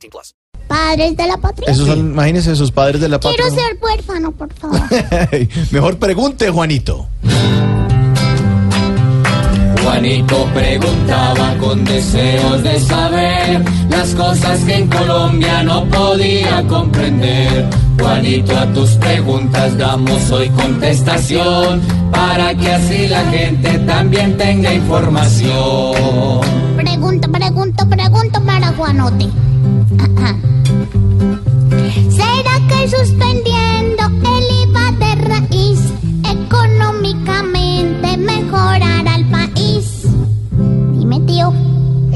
18 plus. Padres de la patria. Esos son, imagínense, esos padres de la patria. Quiero ser huérfano, por favor. Mejor pregunte, Juanito. Juanito preguntaba con deseos de saber las cosas que en Colombia no podía comprender. Juanito, a tus preguntas damos hoy contestación para que así la gente también tenga información. Pregunto, para Juanote. ¿Será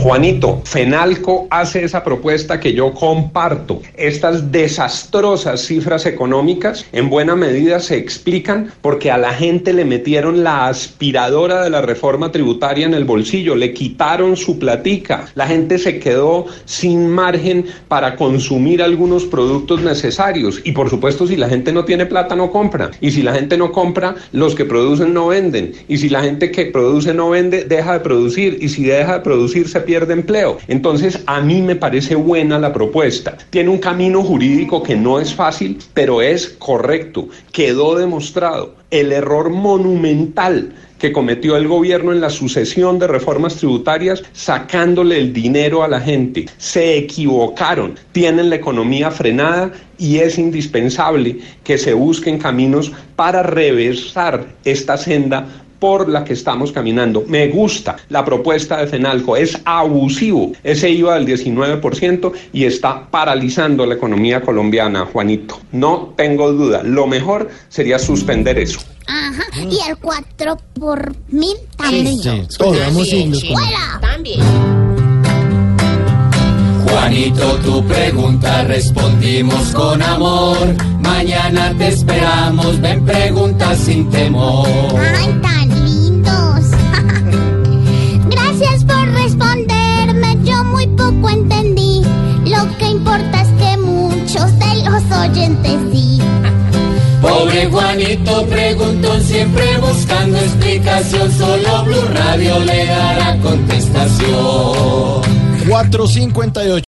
Juanito, Fenalco hace esa propuesta que yo comparto. Estas desastrosas cifras económicas en buena medida se explican porque a la gente le metieron la aspiradora de la reforma tributaria en el bolsillo, le quitaron su platica, la gente se quedó sin margen para consumir algunos productos necesarios. Y por supuesto si la gente no tiene plata no compra. Y si la gente no compra los que producen no venden. Y si la gente que produce no vende deja de producir. Y si deja de producir se pierde empleo. Entonces, a mí me parece buena la propuesta. Tiene un camino jurídico que no es fácil, pero es correcto. Quedó demostrado el error monumental que cometió el gobierno en la sucesión de reformas tributarias sacándole el dinero a la gente. Se equivocaron, tienen la economía frenada y es indispensable que se busquen caminos para reversar esta senda por la que estamos caminando. Me gusta la propuesta de Fenalco, es abusivo ese IVA del 19% y está paralizando la economía colombiana, Juanito. No tengo duda, lo mejor sería suspender eso. Ajá. Y el 4 por mil también. Todos vamos. ¡Fuera! Juanito, tu pregunta respondimos con amor. Mañana te esperamos, ven pregunta sin temor. ¡Ay, tan responderme, yo muy poco entendí. Lo que importa es que muchos de los oyentes sí. Pobre Juanito preguntó siempre buscando explicación, solo Blue Radio le dará contestación. 458.